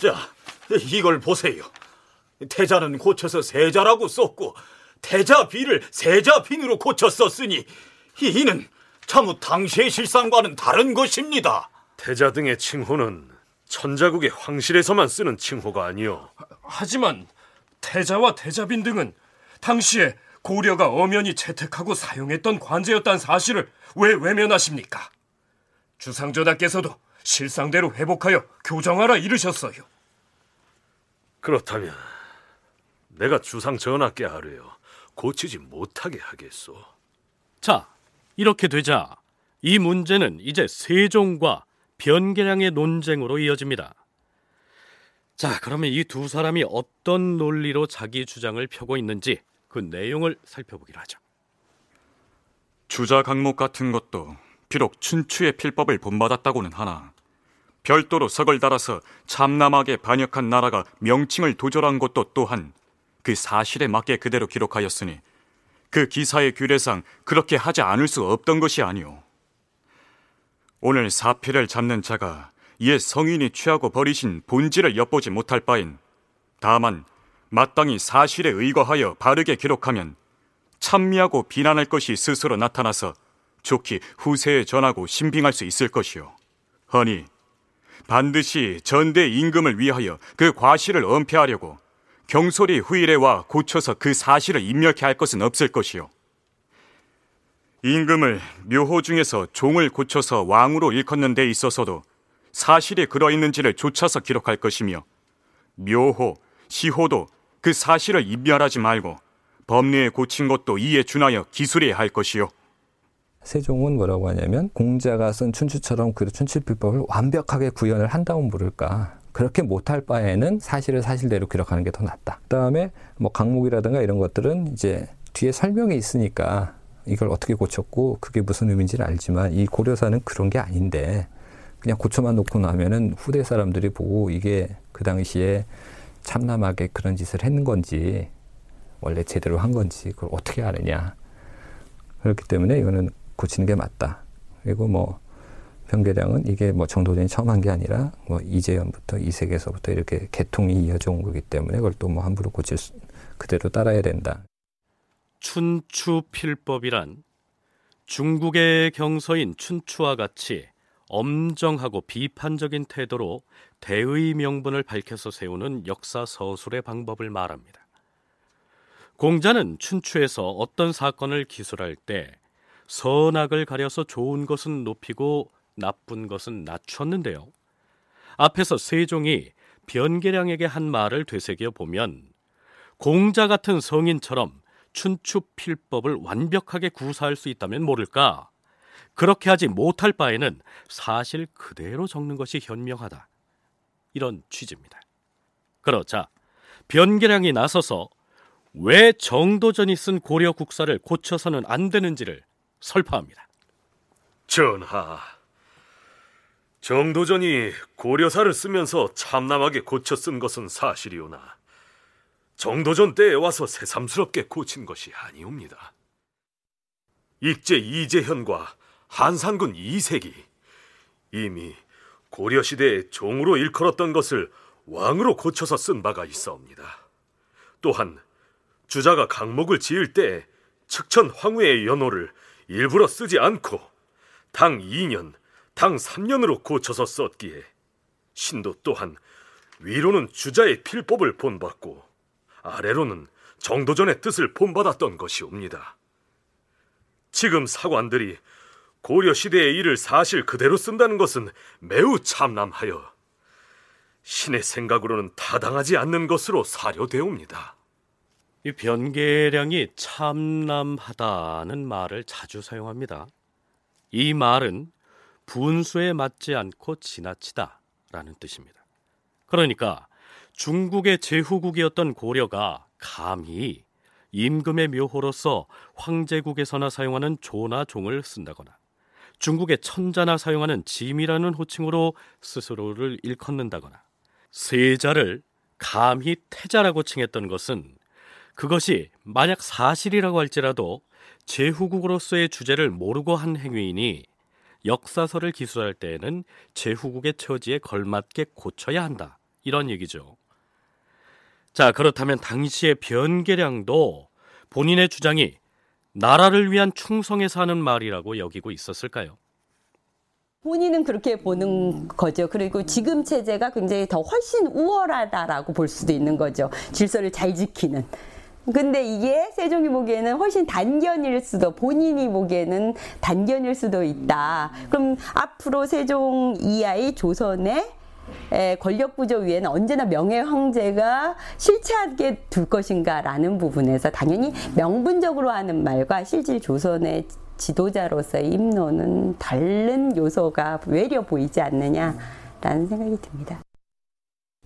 자, 이걸 보세요. 태자는 고쳐서 세자라고 썼고 태자비를 세자빈으로 고쳐 썼으니 이는 참으 당시의 실상과는 다른 것입니다. 태자 등의 칭호는 천자국의 황실에서만 쓰는 칭호가 아니요. 하지만 태자와 태자빈 등은 당시에 고려가 엄연히 채택하고 사용했던 관제였다는 사실을 왜 외면하십니까? 주상전하께서도 실상대로 회복하여 교정하라 이르셨어요. 그렇다면 내가 주상 전하께 아뢰어 고치지 못하게 하겠소. 자, 이렇게 되자 이 문제는 이제 세종과 변계량의 논쟁으로 이어집니다. 자, 그러면 이 두 사람이 어떤 논리로 자기 주장을 펴고 있는지 그 내용을 살펴보기로 하죠. 주자 강목 같은 것도 비록 춘추의 필법을 본받았다고는 하나 별도로 석을 달아서 참남하게 반역한 나라가 명칭을 도절한 것도 또한 그 사실에 맞게 그대로 기록하였으니 그 기사의 규례상 그렇게 하지 않을 수 없던 것이 아니오. 오늘 사피를 잡는 자가 옛 성인이 취하고 버리신 본질을 엿보지 못할 바인 다만 마땅히 사실에 의거하여 바르게 기록하면 찬미하고 비난할 것이 스스로 나타나서 좋게 후세에 전하고 신빙할 수 있을 것이오. 허니 반드시 전대 임금을 위하여 그 과실을 은폐하려고 경솔이 후일에 와 고쳐서 그 사실을 인멸케 할 것은 없을 것이요. 임금을 묘호 중에서 종을 고쳐서 왕으로 일컫는 데 있어서도 사실이 그러 있는지를 조차서 기록할 것이며 묘호, 시호도 그 사실을 인멸하지 말고 법리에 고친 것도 이에 준하여 기술해야 할 것이요. 세종은 뭐라고 하냐면 공자가 쓴 춘추처럼 그 춘추필법을 완벽하게 구현을 한다면 모를까. 그렇게 못할 바에는 사실을 사실대로 기록하는 게 더 낫다. 그다음에 뭐 강목이라든가 이런 것들은 이제 뒤에 설명이 있으니까 이걸 어떻게 고쳤고 그게 무슨 의미인지는 알지만 이 고려사는 그런 게 아닌데 그냥 고쳐만 놓고 나면은 후대 사람들이 보고 이게 그 당시에 참남하게 그런 짓을 했는 건지 원래 제대로 한 건지 그걸 어떻게 아느냐 그렇기 때문에 이거는 고치는 게 맞다. 그리고 뭐 변계량은 이게 뭐 정도전이 처음 한 게 아니라 뭐 이재현부터 이색에서부터 이렇게 개통이 이어져 온 거기 때문에 그걸 또 뭐 함부로 고칠 수, 그대로 따라야 된다. 춘추필법이란 중국의 경서인 춘추와 같이 엄정하고 비판적인 태도로 대의 명분을 밝혀서 세우는 역사 서술의 방법을 말합니다. 공자는 춘추에서 어떤 사건을 기술할 때 선악을 가려서 좋은 것은 높이고 나쁜 것은 낮췄는데요. 앞에서 세종이 변계량에게 한 말을 되새겨 보면 공자 같은 성인처럼 춘추 필법을 완벽하게 구사할 수 있다면 모를까. 그렇게 하지 못할 바에는 사실 그대로 적는 것이 현명하다. 이런 취지입니다. 그러자 변계량이 나서서 왜 정도전이 쓴 고려 국사를 고쳐서는 안 되는지를 설파합니다. 전하, 정도전이 고려사를 쓰면서 참남하게 고쳐 쓴 것은 사실이오나 정도전 때에 와서 새삼스럽게 고친 것이 아니옵니다. 익제 이재현과 한산군 이색이 이미 고려시대에 종으로 일컬었던 것을 왕으로 고쳐서 쓴 바가 있어옵니다. 또한 주자가 강목을 지을 때 측천 황후의 연호를 일부러 쓰지 않고 당 2년, 당 3년으로 고쳐서 썼기에 신도 또한 위로는 주자의 필법을 본받고 아래로는 정도전의 뜻을 본받았던 것이옵니다. 지금 사관들이 고려 시대의 일을 사실 그대로 쓴다는 것은 매우 참남하여 신의 생각으로는 타당하지 않는 것으로 사료되옵니다. 이 변계량이 참남하다는 말을 자주 사용합니다. 이 말은 분수에 맞지 않고 지나치다라는 뜻입니다. 그러니까 중국의 제후국이었던 고려가 감히 임금의 묘호로서 황제국에서나 사용하는 조나 종을 쓴다거나 중국의 천자나 사용하는 짐이라는 호칭으로 스스로를 일컫는다거나 세자를 감히 태자라고 칭했던 것은 그것이 만약 사실이라고 할지라도 제후국으로서의 주제를 모르고 한 행위이니 역사서를 기술할 때에는 제후국의 처지에 걸맞게 고쳐야 한다. 이런 얘기죠. 자, 그렇다면 당시의 변계량도 본인의 주장이 나라를 위한 충성에서 하는 말이라고 여기고 있었을까요? 본인은 그렇게 보는 거죠. 그리고 지금 체제가 굉장히 더 훨씬 우월하다라고 볼 수도 있는 거죠. 질서를 잘 지키는. 근데 이게 세종이 보기에는 훨씬 단견일 수도 본인이 보기에는 단견일 수도 있다. 그럼 앞으로 세종 이하의 조선의 권력 구조 위에는 언제나 명예 황제가 실체하게 둘 것인가라는 부분에서 당연히 명분적으로 하는 말과 실질 조선의 지도자로서의 임노는 다른 요소가 외려 보이지 않느냐라는 생각이 듭니다.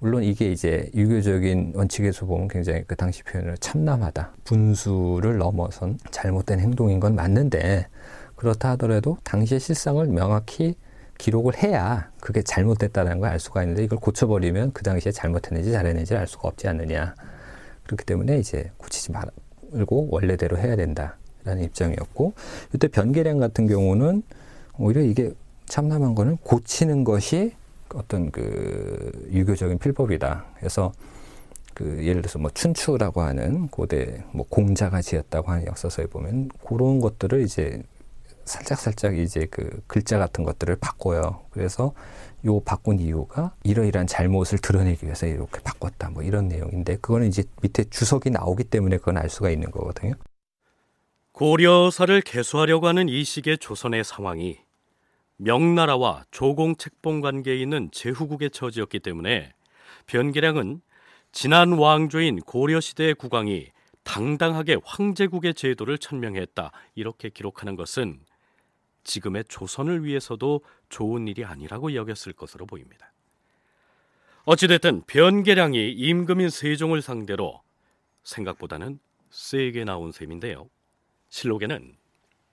물론 이게 이제 유교적인 원칙에서 보면 굉장히 그 당시 표현을 참남하다, 분수를 넘어선 잘못된 행동인 건 맞는데 그렇다 하더라도 당시의 실상을 명확히 기록을 해야 그게 잘못됐다는 걸 알 수가 있는데 이걸 고쳐버리면 그 당시에 잘못했는지 잘했는지 알 수가 없지 않느냐. 그렇기 때문에 이제 고치지 말고 원래대로 해야 된다라는 입장이었고 이때 변계량 같은 경우는 오히려 이게 참남한 거는 고치는 것이 어떤 그 유교적인 필법이다. 그래서 그 예를 들어서 뭐 춘추라고 하는 고대 뭐 공자가 지었다고 하는 역사서에 보면 그런 것들을 이제 살짝 살짝 이제 그 글자 같은 것들을 바꿔요. 그래서 요 바꾼 이유가 이러이러한 잘못을 드러내기 위해서 이렇게 바꿨다. 뭐 이런 내용인데 그거는 이제 밑에 주석이 나오기 때문에 그건 알 수가 있는 거거든요. 고려사를 개수하려고 하는 이 시기의 조선의 상황이 명나라와 조공 책봉 관계에 있는 제후국의 처지였기 때문에 변계량은 지난 왕조인 고려 시대의 국왕이 당당하게 황제국의 제도를 천명했다 이렇게 기록하는 것은 지금의 조선을 위해서도 좋은 일이 아니라고 여겼을 것으로 보입니다. 어찌됐든 변계량이 임금인 세종을 상대로 생각보다는 세게 나온 셈인데요. 실록에는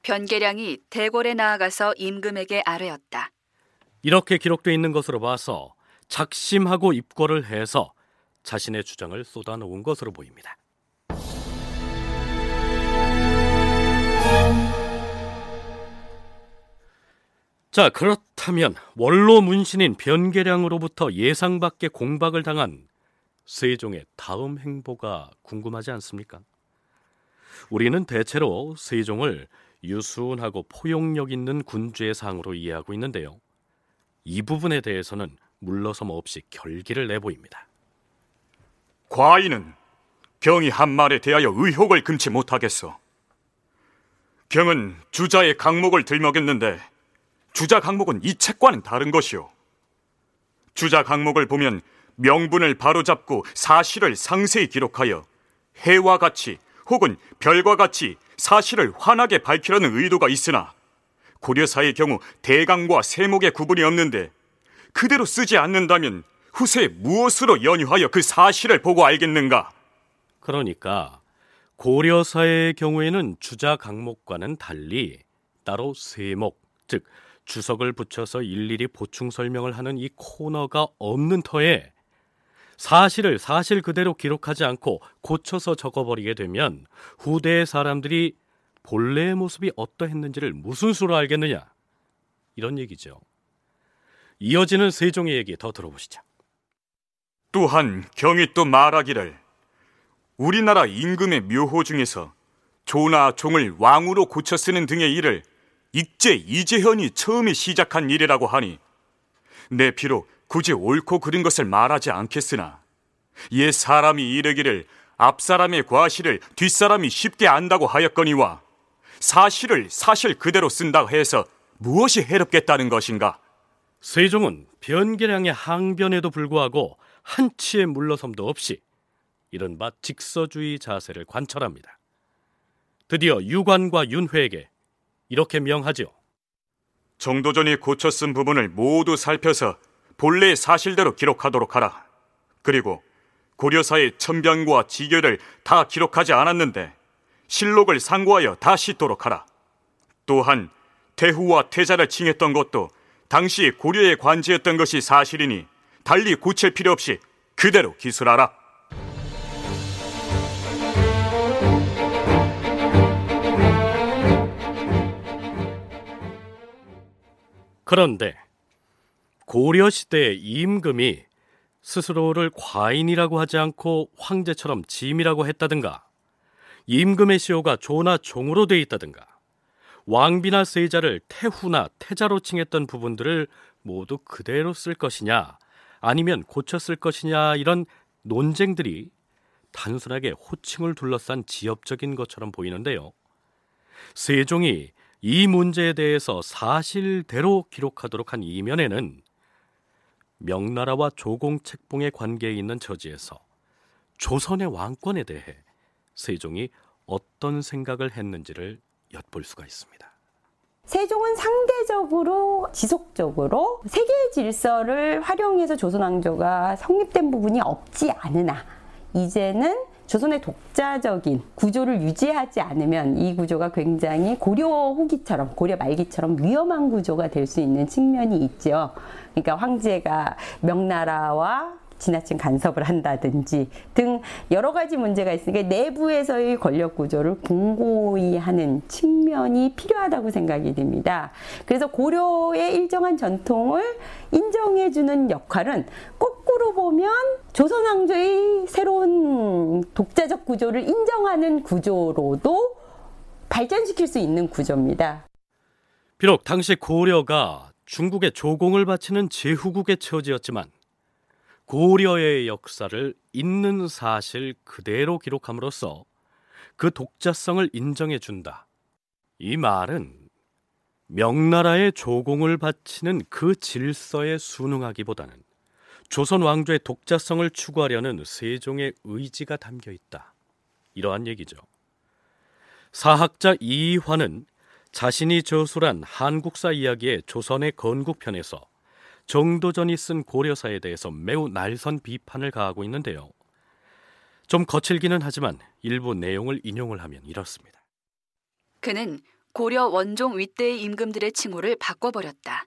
변계량이 대궐에 나아가서 임금에게 아뢰었다. 이렇게 기록되어 있는 것으로 봐서 작심하고 입고를 해서 자신의 주장을 쏟아놓은 것으로 보입니다. 자, 그렇다면 원로 문신인 변계량으로부터 예상 밖의 공박을 당한 세종의 다음 행보가 궁금하지 않습니까? 우리는 대체로 세종을 유순하고 포용력 있는 군주의 상으로 이해하고 있는데요. 이 부분에 대해서는 물러섬 없이 결기를 내보입니다. 과인은 경이 한 말에 대하여 의혹을 금치 못하겠어. 경은 주자의 강목을 들먹였는데 주자 강목은 이 책과는 다른 것이오 주자 강목을 보면 명분을 바로잡고 사실을 상세히 기록하여 해와 같이 혹은 별과 같이 사실을 환하게 밝히려는 의도가 있으나 고려사의 경우 대강과 세목의 구분이 없는데 그대로 쓰지 않는다면 후세에 무엇으로 연유하여 그 사실을 보고 알겠는가? 그러니까 고려사의 경우에는 주자 강목과는 달리 따로 세목, 즉 주석을 붙여서 일일이 보충 설명을 하는 이 코너가 없는 터에 사실을 사실 그대로 기록하지 않고 고쳐서 적어버리게 되면 후대의 사람들이 본래의 모습이 어떠했는지를 무슨 수로 알겠느냐 이런 얘기죠. 이어지는 세종의 얘기 더 들어보시죠. 또한 경이 또 말하기를 우리나라 임금의 묘호 중에서 조나 종을 왕으로 고쳐 쓰는 등의 일을 익제 이재현이 처음에 시작한 일이라고 하니 내 비록 굳이 옳고 그른 것을 말하지 않겠으나 옛 사람이 이르기를 앞사람의 과실을 뒷사람이 쉽게 안다고 하였거니와 사실을 사실 그대로 쓴다 해서 무엇이 해롭겠다는 것인가? 세종은 변계량의 항변에도 불구하고 한치의 물러섬도 없이 이른바 직서주의 자세를 관철합니다. 드디어 유관과 윤회에게 이렇게 명하지요. 정도전이 고쳐 쓴 부분을 모두 살펴서 본래의 사실대로 기록하도록 하라. 그리고 고려사의 천변과 지결을 다 기록하지 않았는데 실록을 상고하여 다 싣도록 하라. 또한 태후와 태자를 칭했던 것도 당시 고려의 관지였던 것이 사실이니 달리 고칠 필요 없이 그대로 기술하라. 그런데 고려 시대의 임금이 스스로를 과인이라고 하지 않고 황제처럼 짐이라고 했다든가 임금의 시호가 조나 종으로 돼 있다든가 왕비나 세자를 태후나 태자로 칭했던 부분들을 모두 그대로 쓸 것이냐 아니면 쓸 것이냐 이런 논쟁들이 단순하게 호칭을 둘러싼 지엽적인 것처럼 보이는데요. 세종이 이 문제에 대해서 사실대로 기록하도록 한 이면에는 명나라와 조공 책봉의 관계에 있는 저지에서 조선의 왕권에 대해 세종이 어떤 생각을 했는지를 엿볼 수가 있습니다. 세종은 상대적으로 지속적으로 세계 질서를 활용해서 조선 왕조가 성립된 부분이 없지 않으나 이제는 조선의 독자적인 구조를 유지하지 않으면 이 구조가 굉장히 고려 후기처럼 고려 말기처럼 위험한 구조가 될 수 있는 측면이 있죠. 그러니까 황제가 명나라와 지나친 간섭을 한다든지 등 여러 가지 문제가 있으니까 내부에서의 권력 구조를 공고히 하는 측면이 필요하다고 생각이 됩니다. 그래서 고려의 일정한 전통을 인정해주는 역할은 거꾸로 보면 조선 왕조의 새로운 독자적 구조를 인정하는 구조로도 발전시킬 수 있는 구조입니다. 비록 당시 고려가 중국의 조공을 바치는 제후국의 처지였지만 고려의 역사를 있는 사실 그대로 기록함으로써 그 독자성을 인정해 준다. 이 말은 명나라의 조공을 바치는 그 질서에 순응하기보다는 조선 왕조의 독자성을 추구하려는 세종의 의지가 담겨 있다. 이러한 얘기죠. 사학자 이환은 자신이 저술한 한국사 이야기의 조선의 건국편에서 정도전이 쓴 고려사에 대해서 매우 날선 비판을 가하고 있는데요. 좀 거칠기는 하지만 일부 내용을 인용을 하면 이렇습니다. 그는 고려 원종 윗대의 임금들의 칭호를 바꿔버렸다.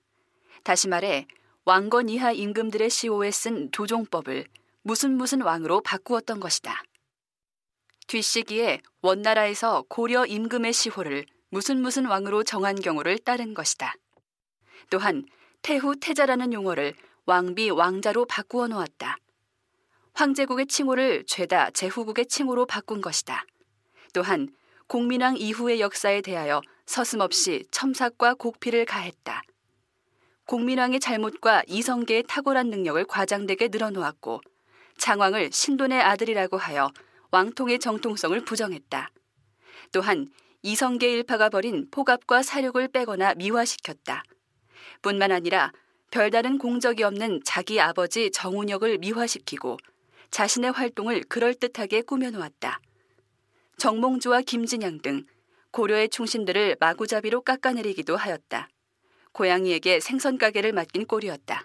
다시 말해 왕건 이하 임금들의 시호에 쓴 도종법을 무슨 무슨 왕으로 바꾸었던 것이다. 뒷시기에 원나라에서 고려 임금의 시호를 무슨 무슨 왕으로 정한 경우를 따른 것이다. 또한 태후 태자라는 용어를 왕비 왕자로 바꾸어 놓았다. 황제국의 칭호를 죄다 제후국의 칭호로 바꾼 것이다. 또한 공민왕 이후의 역사에 대하여 서슴없이 첨삭과 곡피를 가했다. 공민왕의 잘못과 이성계의 탁월한 능력을 과장되게 늘어놓았고 장왕을 신돈의 아들이라고 하여 왕통의 정통성을 부정했다. 또한 이성계 일파가 벌인 포갑과 사륙을 빼거나 미화시켰다. 뿐만 아니라 별다른 공적이 없는 자기 아버지 정운혁을 미화시키고 자신의 활동을 그럴듯하게 꾸며놓았다. 정몽주와 김진양 등 고려의 충신들을 마구잡이로 깎아내리기도 하였다. 고양이에게 생선 가게를 맡긴 꼴이었다.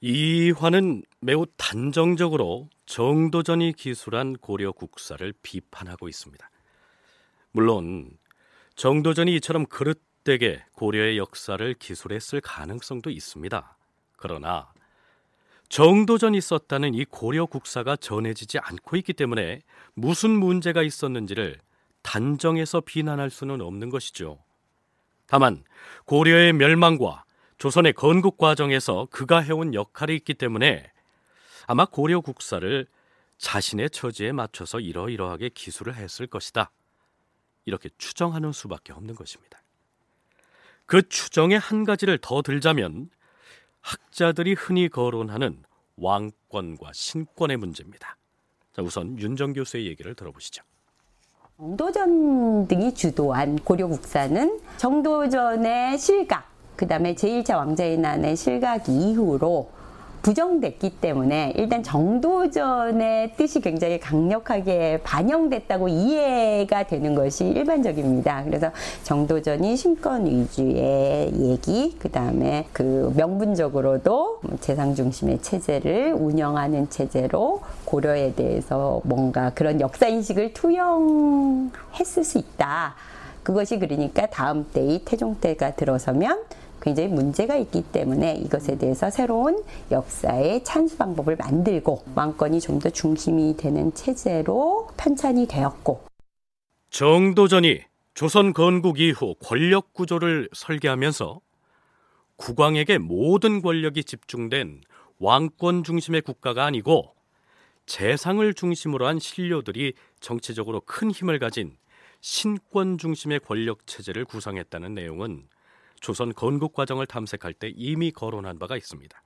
이 화는 매우 단정적으로 정도전이 기술한 고려 국사를 비판하고 있습니다. 물론 정도전이 이처럼 그릇 되게 고려의 역사를 기술했을 가능성도 있습니다. 그러나 정도전이 썼다는 이 고려 국사가 전해지지 않고 있기 때문에 무슨 문제가 있었는지를 단정해서 비난할 수는 없는 것이죠. 다만 고려의 멸망과 조선의 건국 과정에서 그가 해온 역할이 있기 때문에 아마 고려 국사를 자신의 처지에 맞춰서 이러이러하게 기술을 했을 것이다. 이렇게 추정하는 수밖에 없는 것입니다. 그 추정의 한 가지를 더 들자면 학자들이 흔히 거론하는 왕권과 신권의 문제입니다. 자, 우선 윤정 교수의 얘기를 들어보시죠. 정도전 등이 주도한 고려 국사는 정도전의 실각, 그 다음에 제1차 왕자의 난의 실각 이후로 부정됐기 때문에 일단 정도전의 뜻이 굉장히 강력하게 반영됐다고 이해가 되는 것이 일반적입니다. 그래서 정도전이 신권 위주의 얘기, 그 다음에 그 명분적으로도 재상 중심의 체제를 운영하는 체제로 고려에 대해서 뭔가 그런 역사 인식을 투영했을 수 있다. 그것이 그러니까 다음 때의 태종 때가 들어서면 굉장히 문제가 있기 때문에 이것에 대해서 새로운 역사의 찬수 방법을 만들고 왕권이 좀 더 중심이 되는 체제로 편찬이 되었고 정도전이 조선 건국 이후 권력 구조를 설계하면서 국왕에게 모든 권력이 집중된 왕권 중심의 국가가 아니고 재상을 중심으로 한 신료들이 정치적으로 큰 힘을 가진 신권 중심의 권력 체제를 구성했다는 내용은 조선 건국 과정을 탐색할 때 이미 거론한 바가 있습니다.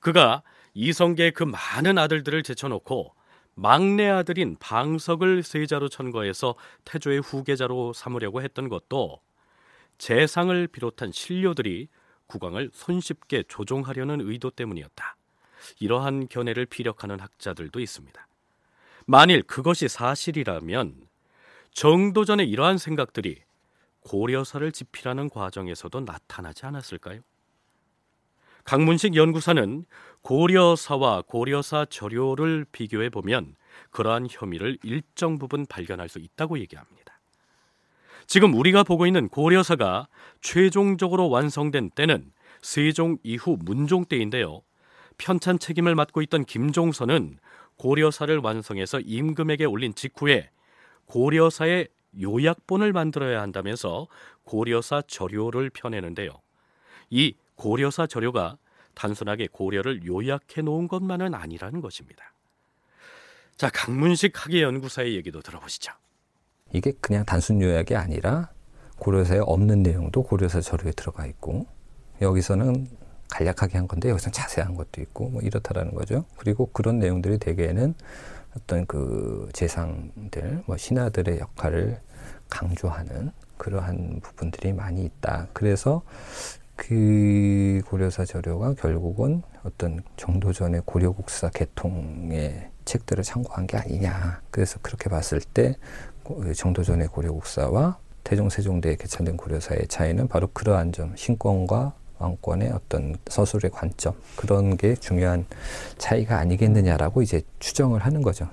그가 이성계의 그 많은 아들들을 제쳐놓고 막내 아들인 방석을 세자로 천거해서 태조의 후계자로 삼으려고 했던 것도 재상을 비롯한 신료들이 국왕을 손쉽게 조종하려는 의도 때문이었다. 이러한 견해를 피력하는 학자들도 있습니다. 만일 그것이 사실이라면 정도전의 이러한 생각들이 고려사를 집필하는 과정에서도 나타나지 않았을까요? 강문식 연구사는 고려사와 고려사 저료를 비교해 보면 그러한 혐의를 일정 부분 발견할 수 있다고 얘기합니다. 지금 우리가 보고 있는 고려사가 최종적으로 완성된 때는 세종 이후 문종 때인데요. 편찬 책임을 맡고 있던 김종선은 고려사를 완성해서 임금에게 올린 직후에 고려사의 요약본을 만들어야 한다면서 고려사 저료를 펴내는데요. 이 고려사 저료가 단순하게 고려를 요약해 놓은 것만은 아니라는 것입니다. 자, 강문식 학예 연구사의 얘기도 들어보시죠. 이게 그냥 단순 요약이 아니라 고려사에 없는 내용도 고려사 저료에 들어가 있고 여기서는 간략하게 한 건데 여기서는 자세한 것도 있고 뭐 이렇다라는 거죠. 그리고 그런 내용들이 대개는 어떤 그 재상들, 뭐 신하들의 역할을 강조하는 그러한 부분들이 많이 있다. 그래서 그 고려사 저료가 결국은 어떤 정도전의 고려국사 개통의 책들을 참고한 게 아니냐. 그래서 그렇게 봤을 때 정도전의 고려국사와 태종 세종대에 개천된 고려사의 차이는 바로 그러한 점, 신권과 왕권의 어떤 서술의 관점 그런 게 중요한 차이가 아니겠느냐라고 이제 추정을 하는 거죠.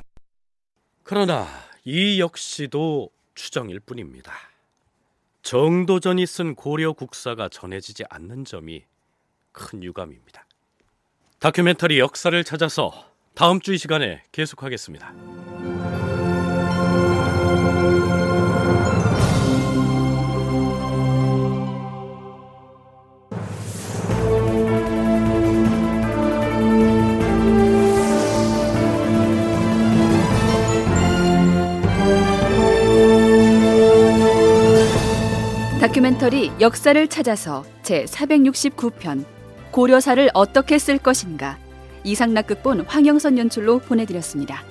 그러나 이 역시도 추정일 뿐입니다. 정도전이 쓴 고려 국사가 전해지지 않는 점이 큰 유감입니다. 다큐멘터리 역사를 찾아서 다음 주 이 시간에 계속하겠습니다. 다큐멘터리 역사를 찾아서 제 469편 고려사를 어떻게 쓸 것인가 이상락 극본 황영선 연출로 보내드렸습니다.